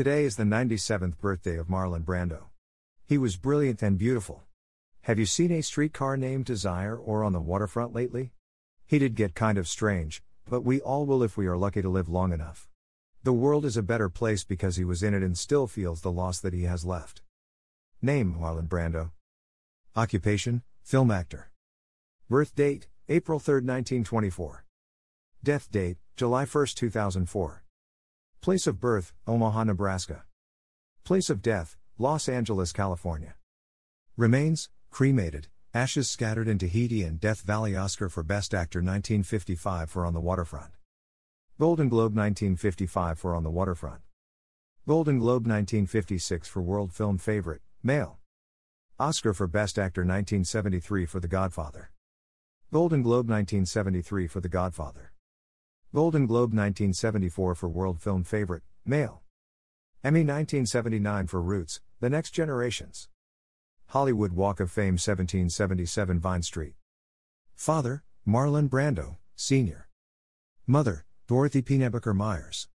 Today is the 97th birthday of Marlon Brando. He was brilliant and beautiful. Have you seen a streetcar named Desire or on the waterfront lately? He did get kind of strange, but we all will if we are lucky to live long enough. The world is a better place because he was in it and still feels the loss that he has left. Name Marlon Brando. Occupation Film actor. Birth date April 3, 1924. Death date July 1, 2004. Place of birth Omaha, Nebraska. Place of death Los Angeles, California. Remains cremated, ashes scattered in Tahiti and Death Valley Oscar for Best Actor 1955 for On the Waterfront. Golden Globe 1955 for On the Waterfront. Golden Globe 1956 for World Film Favorite, Male. Oscar for Best Actor 1973 for The Godfather. Golden Globe 1973 for The Godfather. Golden Globe 1974 for World Film Favorite, Male. Emmy 1979 for Roots, The Next Generations. Hollywood Walk of Fame 1777 Vine Street. Father, Marlon Brando, Sr. Mother, Dorothy Pennebaker Myers.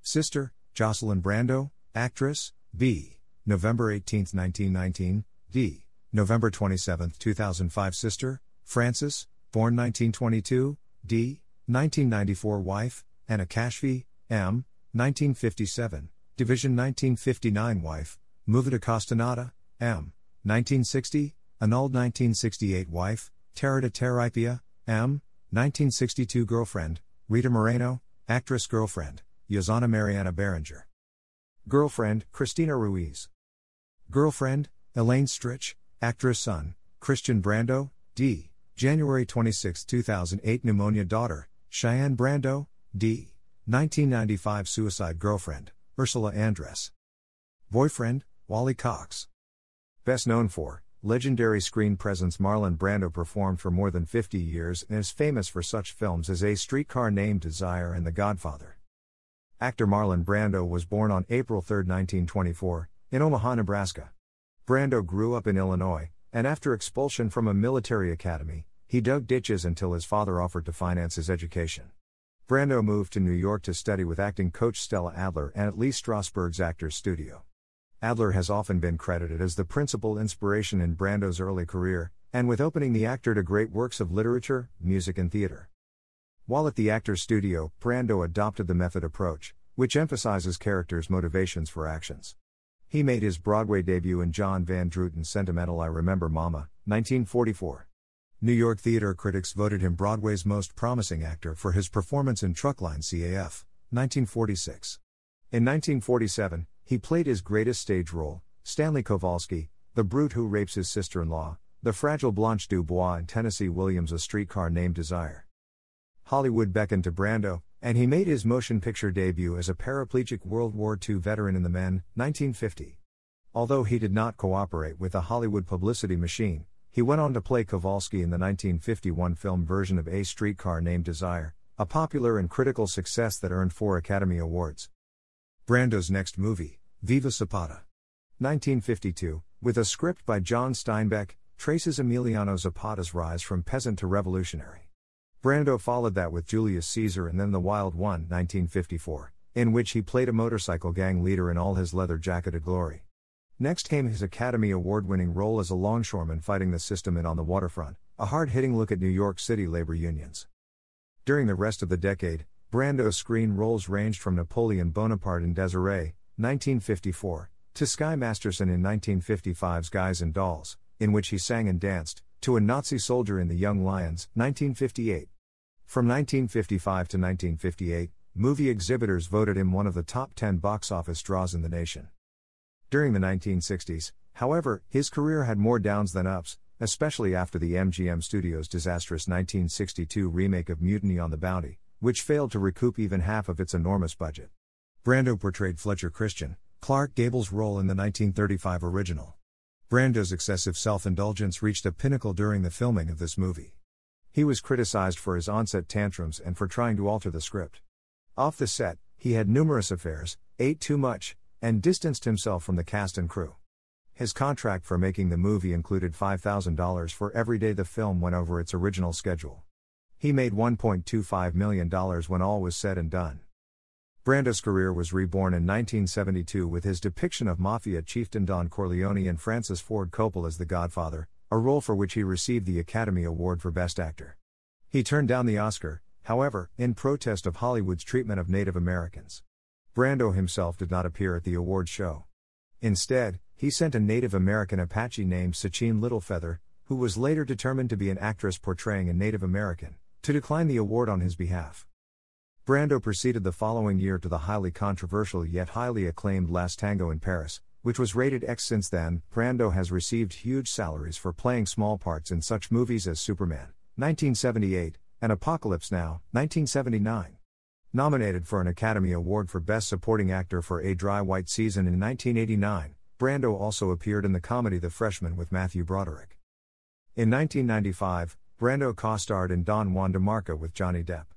Sister, Jocelyn Brando, actress, B. November 18, 1919, D. November 27, 2005 Sister, Frances, born 1922, D. 1994 Wife, Anna Kashfi, M. 1957, Division 1959 Wife, Movita Castaneda, M. 1960, Annulled 1968 Wife, Tarita Teriipaia, M. 1962 Girlfriend, Rita Moreno, actress girlfriend, Yosana Mariana Berenger. Girlfriend, Christina Ruiz. Girlfriend, Elaine Stritch, actress son, Christian Brando, D. January 26, 2008 Pneumonia daughter, Cheyenne Brando, D. 1995 Suicide girlfriend, Ursula Andress. Boyfriend, Wally Cox. Best known for, legendary screen presence Marlon Brando performed for more than 50 years and is famous for such films as A Streetcar Named Desire and The Godfather. Actor Marlon Brando was born on April 3, 1924, in Omaha, Nebraska. Brando grew up in Illinois, and after expulsion from a military academy, he dug ditches until his father offered to finance his education. Brando moved to New York to study with acting coach Stella Adler and at Lee Strasberg's Actors Studio. Adler has often been credited as the principal inspiration in Brando's early career, and with opening the actor to great works of literature, music, and theater. While at the Actors Studio, Brando adopted the method approach, which emphasizes characters' motivations for actions. He made his Broadway debut in John Van Druten's Sentimental I Remember Mama, 1944. New York theater critics voted him Broadway's most promising actor for his performance in Truckline Café, 1946. In 1947, he played his greatest stage role, Stanley Kowalski, the brute who rapes his sister in law, the fragile Blanche Dubois in Tennessee Williams' A Streetcar Named Desire. Hollywood beckoned to Brando, and he made his motion picture debut as a paraplegic World War II veteran in The Men, 1950. Although he did not cooperate with the Hollywood publicity machine, he went on to play Kowalski in the 1951 film version of A Streetcar Named Desire, a popular and critical success that earned four Academy Awards. Brando's next movie, Viva Zapata. 1952, with a script by John Steinbeck, traces Emiliano Zapata's rise from peasant to revolutionary. Brando followed that with Julius Caesar and then The Wild One, 1954, in which he played a motorcycle gang leader in all his leather jacketed glory. Next came his Academy Award winning role as a longshoreman fighting the system in On the Waterfront, a hard hitting look at New York City labor unions. During the rest of the decade, Brando's screen roles ranged from Napoleon Bonaparte in Desiree, 1954, to Sky Masterson in 1955's Guys and Dolls, in which he sang and danced, to a Nazi soldier in The Young Lions, 1958. From 1955 to 1958, movie exhibitors voted him one of the top 10 box office draws in the nation. During the 1960s, however, his career had more downs than ups, especially after the MGM Studios' disastrous 1962 remake of Mutiny on the Bounty, which failed to recoup even half of its enormous budget. Brando portrayed Fletcher Christian, Clark Gable's role in the 1935 original. Brando's excessive self indulgence reached a pinnacle during the filming of this movie. He was criticized for his onset tantrums and for trying to alter the script. Off the set, he had numerous affairs, ate too much, and distanced himself from the cast and crew. His contract for making the movie included $5,000 for every day the film went over its original schedule. He made $1.25 million when all was said and done. Brando's career was reborn in 1972 with his depiction of mafia chieftain Don Corleone and Francis Ford Coppola as the Godfather, a role for which he received the Academy Award for Best Actor. He turned down the Oscar, however, in protest of Hollywood's treatment of Native Americans. Brando himself did not appear at the awards show. Instead, he sent a Native American Apache named Sacheen Littlefeather, who was later determined to be an actress portraying a Native American, to decline the award on his behalf. Brando proceeded the following year to the highly controversial yet highly acclaimed Last Tango in Paris, which was rated X since then. Brando has received huge salaries for playing small parts in such movies as Superman, 1978, and Apocalypse Now, 1979. Nominated for an Academy Award for Best Supporting Actor for A Dry White Season in 1989, Brando also appeared in the comedy The Freshman with Matthew Broderick. In 1995, Brando co starred in Don Juan DeMarco with Johnny Depp.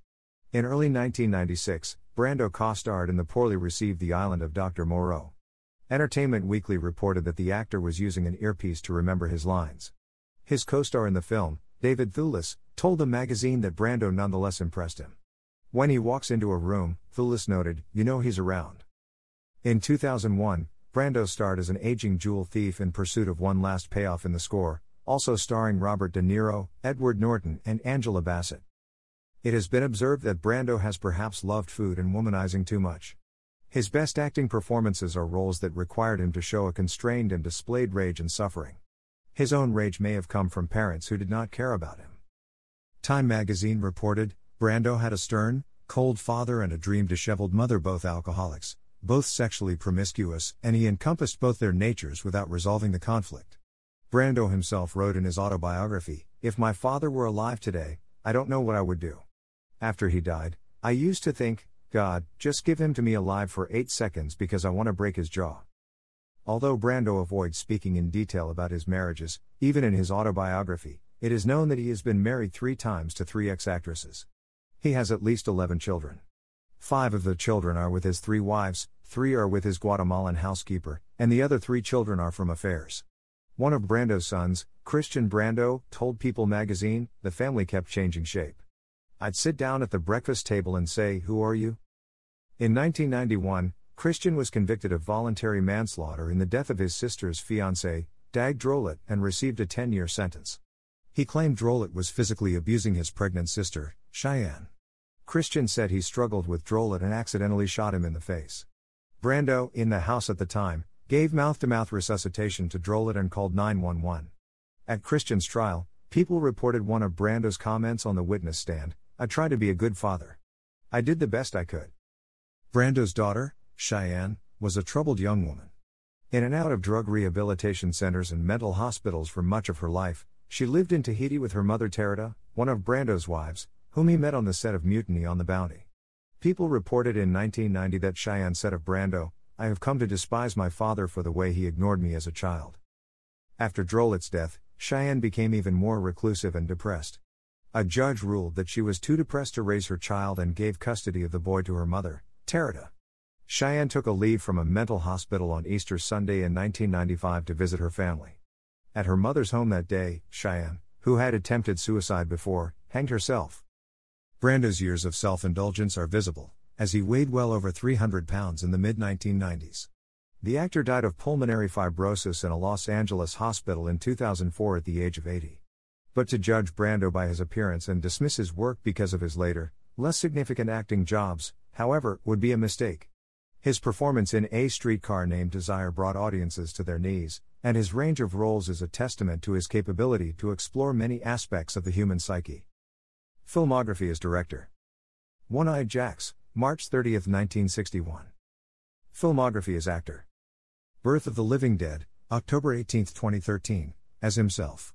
In early 1996, Brando co starred in the poorly received The Island of Dr. Moreau. Entertainment Weekly reported that the actor was using an earpiece to remember his lines. His co star in the film, David Thewlis, told the magazine that Brando nonetheless impressed him. When he walks into a room, Thewlis noted, you know he's around. In 2001, Brando starred as an aging jewel thief in pursuit of one last payoff in the score, also starring Robert De Niro, Edward Norton, and Angela Bassett. It has been observed that Brando has perhaps loved food and womanizing too much. His best acting performances are roles that required him to show a constrained and displayed rage and suffering. His own rage may have come from parents who did not care about him. Time magazine reported Brando had a stern, cold father and a dream disheveled mother, both alcoholics, both sexually promiscuous, and he encompassed both their natures without resolving the conflict. Brando himself wrote in his autobiography If my father were alive today, I don't know what I would do. After he died, I used to think, God, just give him to me alive for eight seconds because I want to break his jaw. Although Brando avoids speaking in detail about his marriages, even in his autobiography, it is known that he has been married three times to three ex actresses. He has at least 11 children. Five of the children are with his three wives, three are with his Guatemalan housekeeper, and the other three children are from affairs. One of Brando's sons, Christian Brando, told People magazine, the family kept changing shape. I'd sit down at the breakfast table and say, Who are you? In 1991, Christian was convicted of voluntary manslaughter in the death of his sister's fiancé, Dag Drolet, and received a 10 year sentence. He claimed Drolet was physically abusing his pregnant sister, Cheyenne. Christian said he struggled with Drolet and accidentally shot him in the face. Brando, in the house at the time, gave mouth to mouth resuscitation to Drolet and called 911. At Christian's trial, people reported one of Brando's comments on the witness stand I tried to be a good father. I did the best I could. Brando's daughter, Cheyenne, was a troubled young woman. In and out of drug rehabilitation centers and mental hospitals for much of her life, she lived in Tahiti with her mother Tarita, one of Brando's wives, whom he met on the set of Mutiny on the Bounty. People reported in 1990 that Cheyenne said of Brando, I have come to despise my father for the way he ignored me as a child. After Drolet's death, Cheyenne became even more reclusive and depressed. A judge ruled that she was too depressed to raise her child and gave custody of the boy to her mother, Tarita. Cheyenne took a leave from a mental hospital on Easter Sunday in 1995 to visit her family. At her mother's home that day, Cheyenne, who had attempted suicide before, hanged herself. Brando's years of self indulgence are visible, as he weighed well over 300 pounds in the mid 1990s. The actor died of pulmonary fibrosis in a Los Angeles hospital in 2004 at the age of 80. But to judge Brando by his appearance and dismiss his work because of his later, less significant acting jobs, however, would be a mistake. His performance in A Streetcar Named Desire brought audiences to their knees, and his range of roles is a testament to his capability to explore many aspects of the human psyche. Filmography as director. One Eyed Jacks, March 30, 1961. Filmography as actor. Birth of the Living Dead, October 18, 2013, as himself.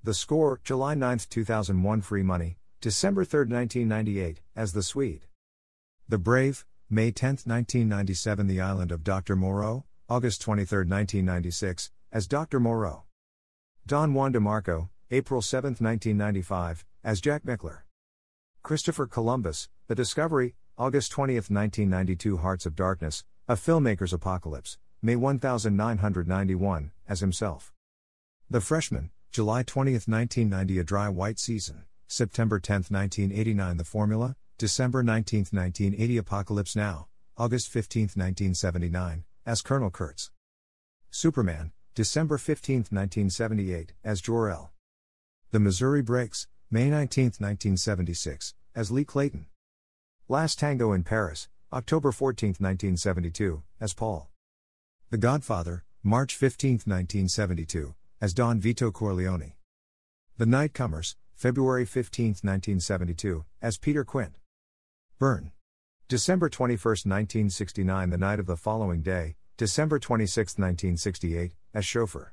The Score, July 9, 2001 Free Money, December 3, 1998, as The Swede. The Brave, May 10, 1997 The Island of Dr. Moreau, August 23, 1996, as Dr. Moreau. Don Juan DeMarco, April 7, 1995, as Jack Mickler. Christopher Columbus, The Discovery, August 20, 1992 Hearts of Darkness, A Filmmaker's Apocalypse, May 1991, as himself. The Freshman, July 20, 1990 A Dry White Season, September 10, 1989 The Formula, December 19, 1980 Apocalypse Now, August 15, 1979, as Colonel Kurtz. Superman, December 15, 1978, as Jor-El. The Missouri Breaks, May 19, 1976, as Lee Clayton. Last Tango in Paris, October 14, 1972, as Paul. The Godfather, March 15, 1972, as Don Vito Corleone. The Nightcomers, February 15, 1972, as Peter Quint. Burn. December 21, 1969, the night of the following day, December 26, 1968, as Chauffeur.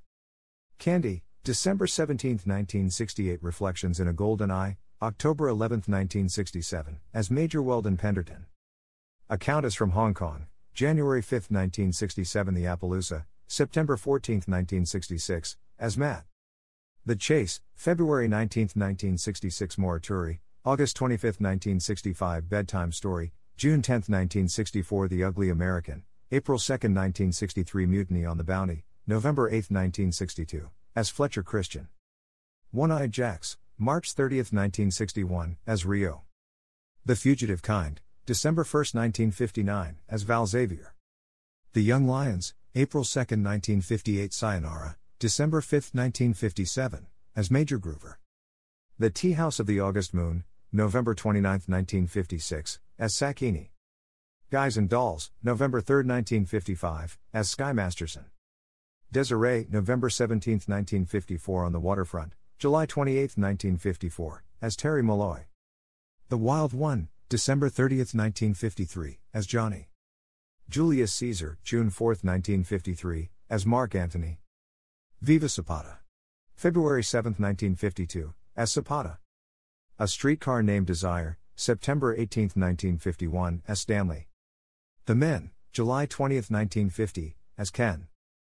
Candy, December 17, 1968, Reflections in a Golden Eye, October 11, 1967, as Major Weldon Penderton. A Countess from Hong Kong, January 5, 1967, The Appaloosa, September 14, 1966, as Matt. The Chase, February 19, 1966, Morituri, August 25, 1965, Bedtime Story, June 10, 1964, The Ugly American, April 2, 1963, Mutiny on the Bounty, November 8, 1962, as Fletcher Christian. One Eyed Jacks, March 30, 1961, as Rio. The Fugitive Kind, December 1, 1959, as Val Xavier. The Young Lions, April 2, 1958, Sayonara, December 5, 1957, as Major Gruver. The Tea House of the August Moon, November 29, 1956, as Sakini. Guys and Dolls, November 3, 1955, as Sky Masterson. Desiree, November 17, 1954, on the waterfront, July 28, 1954, as Terry Malloy. The Wild One, December 30, 1953, as Johnny. Julius Caesar, June 4, 1953, as Mark Antony. Viva Zapata. February 7, 1952, as Zapata. A Streetcar Named Desire, September 18, 1951, as Stanley. The Men, July 20, 1950, as Ken.